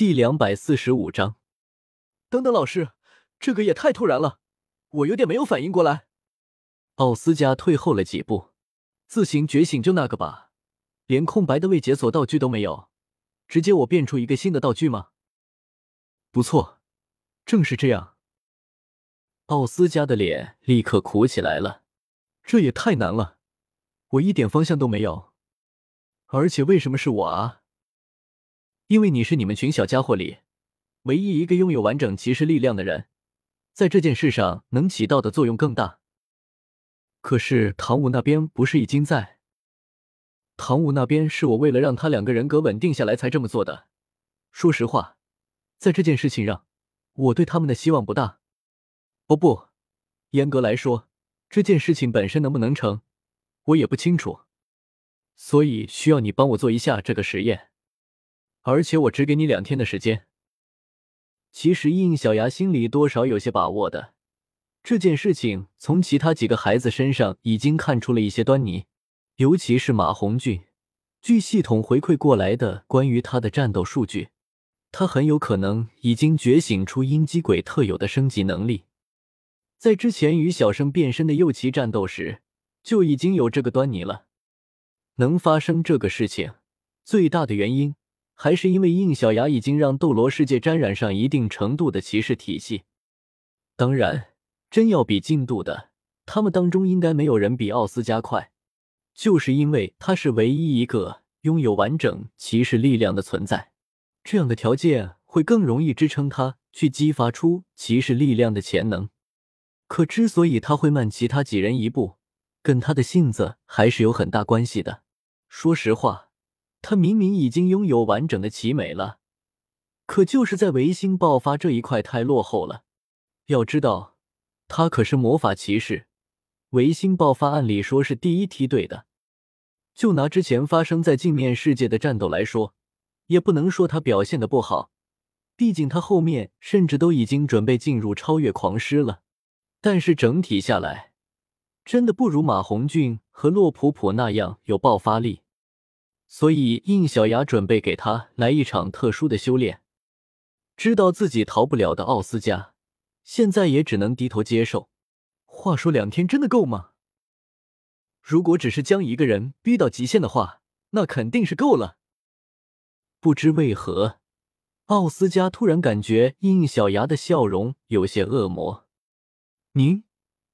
第两百四十五章，等等，老师，这个也太突然了，我有点没有反应过来。奥斯加退后了几步，自行觉醒就那个吧，连空白的未解锁道具都没有，直接我变出一个新的道具吗？不错，正是这样。奥斯加的脸立刻苦起来了，这也太难了，我一点方向都没有，而且为什么是我啊？因为你是你们群小家伙里唯一一个拥有完整骑士力量的人，在这件事上能起到的作用更大。可是唐武那边不是已经在？唐武那边是我为了让他两个人格稳定下来才这么做的。说实话，在这件事情上，我对他们的希望不大。哦不，严格来说，这件事情本身能不能成，我也不清楚。所以需要你帮我做一下这个实验。而且我只给你两天的时间。其实应小牙心里多少有些把握的，这件事情从其他几个孩子身上已经看出了一些端倪，尤其是马红俊，据系统回馈过来的关于他的战斗数据，他很有可能已经觉醒出阴姬鬼特有的升级能力。在之前与小生变身的右旗战斗时，就已经有这个端倪了。能发生这个事情，最大的原因。还是因为应小牙已经让斗罗世界沾染上一定程度的骑士体系。当然，真要比进度的，他们当中应该没有人比奥斯加快，就是因为他是唯一一个拥有完整骑士力量的存在。这样的条件会更容易支撑他去激发出骑士力量的潜能。可之所以他会慢其他几人一步，跟他的性子还是有很大关系的。说实话。他明明已经拥有完整的奇美了，可就是在维新爆发这一块太落后了。要知道，他可是魔法骑士，维新爆发按理说是第一梯队的。就拿之前发生在镜面世界的战斗来说，也不能说他表现的不好，毕竟他后面甚至都已经准备进入超越狂狮了。但是整体下来，真的不如马红俊和洛普普那样有爆发力。所以，应小牙准备给他来一场特殊的修炼。知道自己逃不了的奥斯加，现在也只能低头接受。话说，两天真的够吗？如果只是将一个人逼到极限的话，那肯定是够了。不知为何，奥斯加突然感觉应小牙的笑容有些恶魔。您，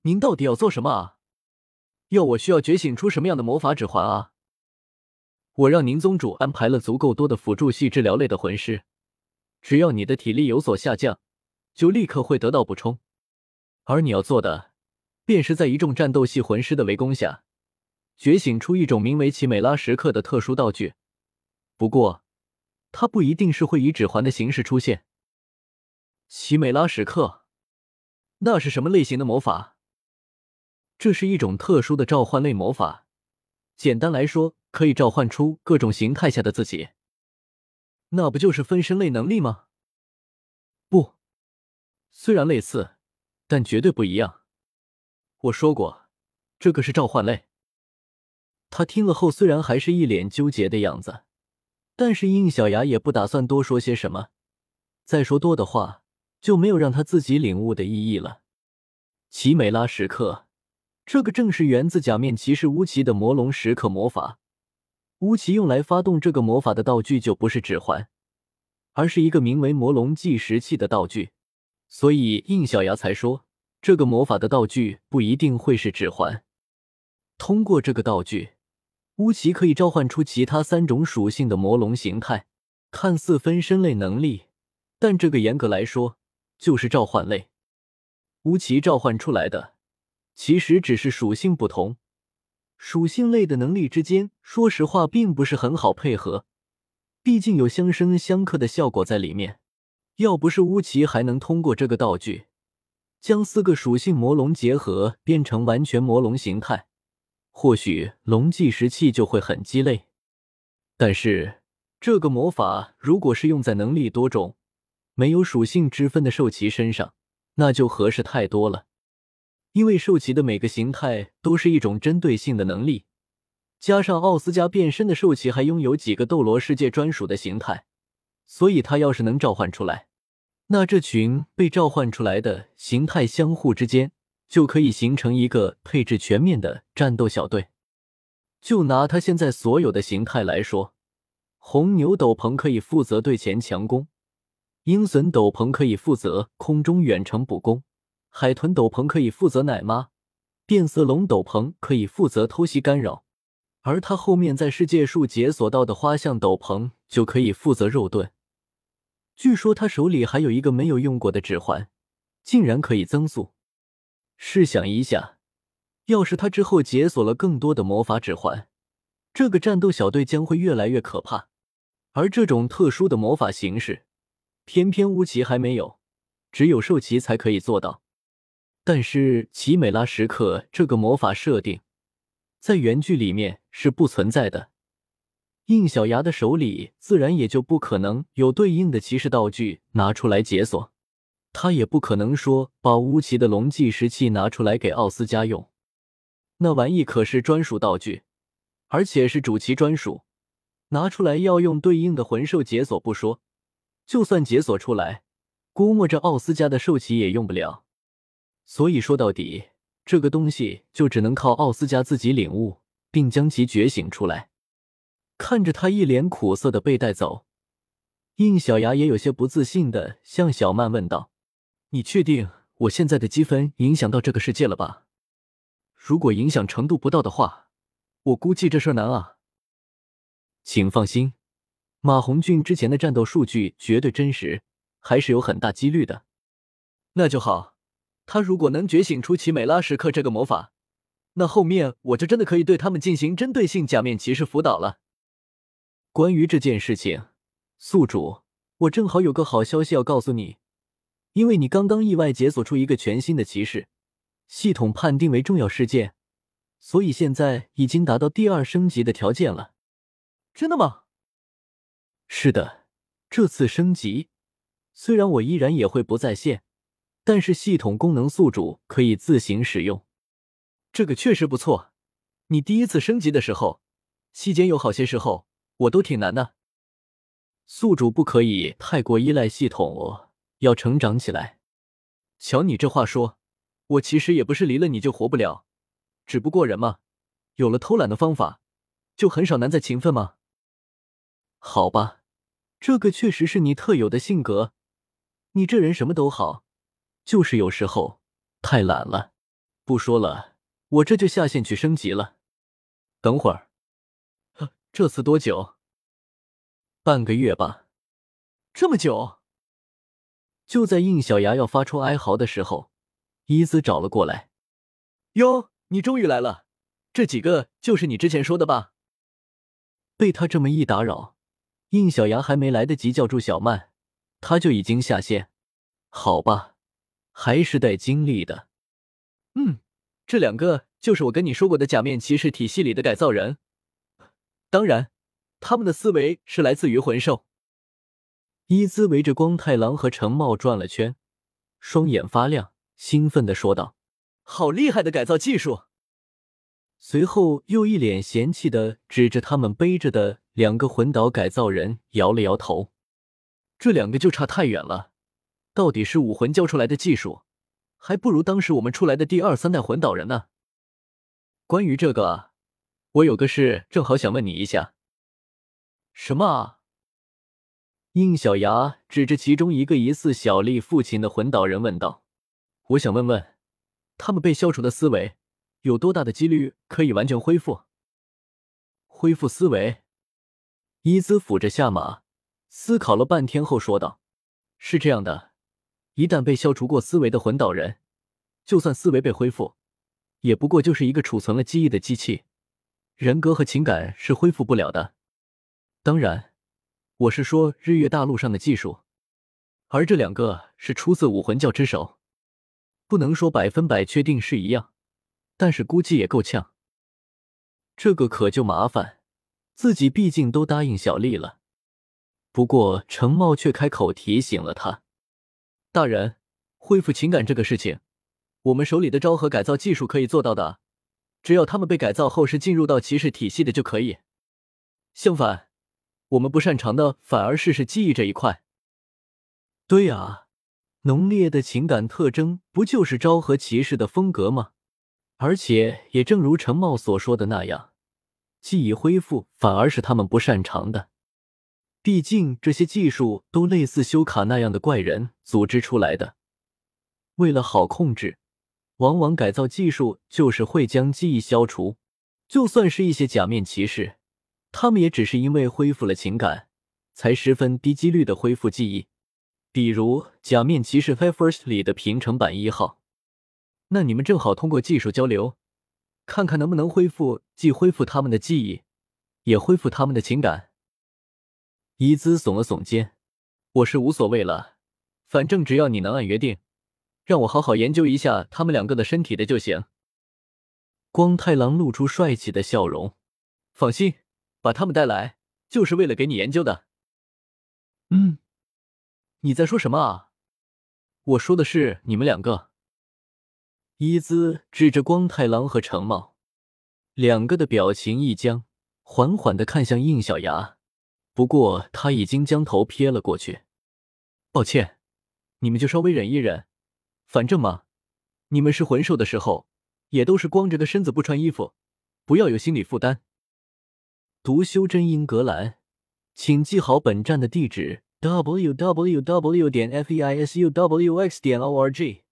您到底要做什么啊？要我需要觉醒出什么样的魔法指环啊？我让宁宗主安排了足够多的辅助系治疗类的魂师，只要你的体力有所下降，就立刻会得到补充。而你要做的，便是在一众战斗系魂师的围攻下，觉醒出一种名为奇美拉时刻的特殊道具。不过，它不一定是会以指环的形式出现。奇美拉时刻，那是什么类型的魔法？这是一种特殊的召唤类魔法。简单来说。可以召唤出各种形态下的自己，那不就是分身类能力吗？不，虽然类似，但绝对不一样。我说过，这个是召唤类。他听了后，虽然还是一脸纠结的样子，但是应小牙也不打算多说些什么。再说多的话，就没有让他自己领悟的意义了。奇美拉时刻，这个正是源自假面骑士乌奇的魔龙时刻魔法。乌奇用来发动这个魔法的道具就不是指环，而是一个名为魔龙计时器的道具，所以应小牙才说这个魔法的道具不一定会是指环。通过这个道具，乌奇可以召唤出其他三种属性的魔龙形态，看似分身类能力，但这个严格来说就是召唤类。乌奇召唤出来的其实只是属性不同。属性类的能力之间，说实话并不是很好配合，毕竟有相生相克的效果在里面。要不是乌奇还能通过这个道具将四个属性魔龙结合变成完全魔龙形态，或许龙计时器就会很鸡肋。但是这个魔法如果是用在能力多种、没有属性之分的兽骑身上，那就合适太多了。因为兽骑的每个形态都是一种针对性的能力，加上奥斯加变身的兽骑还拥有几个斗罗世界专属的形态，所以他要是能召唤出来，那这群被召唤出来的形态相互之间就可以形成一个配置全面的战斗小队。就拿他现在所有的形态来说，红牛斗篷可以负责对前强攻，鹰隼斗篷可以负责空中远程补攻，海豚斗篷可以负责奶妈，变色龙斗篷可以负责偷袭干扰。而他后面在世界树解锁到的花象斗篷就可以负责肉盾。据说他手里还有一个没有用过的指环，竟然可以增速。试想一下，要是他之后解锁了更多的魔法指环，这个战斗小队将会越来越可怕。而这种特殊的魔法形式，偏偏乌奇还没有，只有兽奇才可以做到。但是奇美拉时刻这个魔法设定。在原剧里面是不存在的，应小牙的手里自然也就不可能有对应的骑士道具拿出来解锁，他也不可能说把乌奇的龙计时器拿出来给奥斯加用，那玩意可是专属道具，而且是主骑专属，拿出来要用对应的魂兽解锁不说，就算解锁出来，估摸着奥斯加的兽骑也用不了，所以说到底。这个东西就只能靠奥斯加自己领悟，并将其觉醒出来。看着他一脸苦涩的被带走，应小牙也有些不自信的向小曼问道：“你确定我现在的积分影响到这个世界了吧？如果影响程度不到的话，我估计这事儿难啊。”请放心，马红俊之前的战斗数据绝对真实，还是有很大几率的。那就好。他如果能觉醒出奇美拉时刻这个魔法，那后面我就真的可以对他们进行针对性假面骑士辅导了。关于这件事情，宿主，我正好有个好消息要告诉你，因为你刚刚意外解锁出一个全新的骑士，系统判定为重要事件，所以现在已经达到第二升级的条件了。真的吗？是的，这次升级，虽然我依然也会不在线。但是系统功能宿主可以自行使用，这个确实不错。你第一次升级的时候，期间有好些时候我都挺难的。宿主不可以太过依赖系统哦，要成长起来。瞧你这话说，我其实也不是离了你就活不了，只不过人嘛，有了偷懒的方法，就很少难在勤奋嘛。好吧，这个确实是你特有的性格，你这人什么都好。就是有时候太懒了，不说了，我这就下线去升级了。等会儿，这次多久？半个月吧。这么久？就在应小牙要发出哀嚎的时候，伊兹找了过来。哟，你终于来了，这几个就是你之前说的吧？被他这么一打扰，应小牙还没来得及叫住小曼，他就已经下线。好吧。还是带经历的，嗯，这两个就是我跟你说过的假面骑士体系里的改造人，当然，他们的思维是来自于魂兽。伊兹围着光太郎和程茂转了圈，双眼发亮，兴奋的说道：“好厉害的改造技术！”随后又一脸嫌弃的指着他们背着的两个魂岛改造人，摇了摇头：“这两个就差太远了。”到底是武魂教出来的技术，还不如当时我们出来的第二三代魂导人呢。关于这个，我有个事正好想问你一下。什么啊？应小牙指着其中一个疑似小丽父亲的魂导人问道：“我想问问，他们被消除的思维有多大的几率可以完全恢复？恢复思维？”伊兹抚着下马，思考了半天后说道：“是这样的。”一旦被消除过思维的魂导人，就算思维被恢复，也不过就是一个储存了记忆的机器，人格和情感是恢复不了的。当然，我是说日月大陆上的技术，而这两个是出自武魂教之手，不能说百分百确定是一样，但是估计也够呛。这个可就麻烦，自己毕竟都答应小丽了。不过程茂却开口提醒了他。大人，恢复情感这个事情，我们手里的昭和改造技术可以做到的，只要他们被改造后是进入到骑士体系的就可以。相反，我们不擅长的反而是是记忆这一块。对啊，浓烈的情感特征不就是昭和骑士的风格吗？而且也正如陈茂所说的那样，记忆恢复反而是他们不擅长的。毕竟这些技术都类似修卡那样的怪人组织出来的，为了好控制，往往改造技术就是会将记忆消除。就算是一些假面骑士，他们也只是因为恢复了情感，才十分低几率的恢复记忆。比如《假面骑士 Five First》里的平成版一号，那你们正好通过技术交流，看看能不能恢复，既恢复他们的记忆，也恢复他们的情感。伊兹耸了耸肩，我是无所谓了，反正只要你能按约定，让我好好研究一下他们两个的身体的就行。光太郎露出帅气的笑容，放心，把他们带来就是为了给你研究的。嗯。你在说什么啊？我说的是你们两个。伊兹指着光太郎和程茂，两个的表情一僵，缓缓的看向应小牙。不过他已经将头撇了过去。抱歉，你们就稍微忍一忍。反正嘛，你们是魂兽的时候，也都是光着个身子不穿衣服，不要有心理负担。读修真英格兰，请记好本站的地址。w w w. 点 f e i s u w x. 点 o r g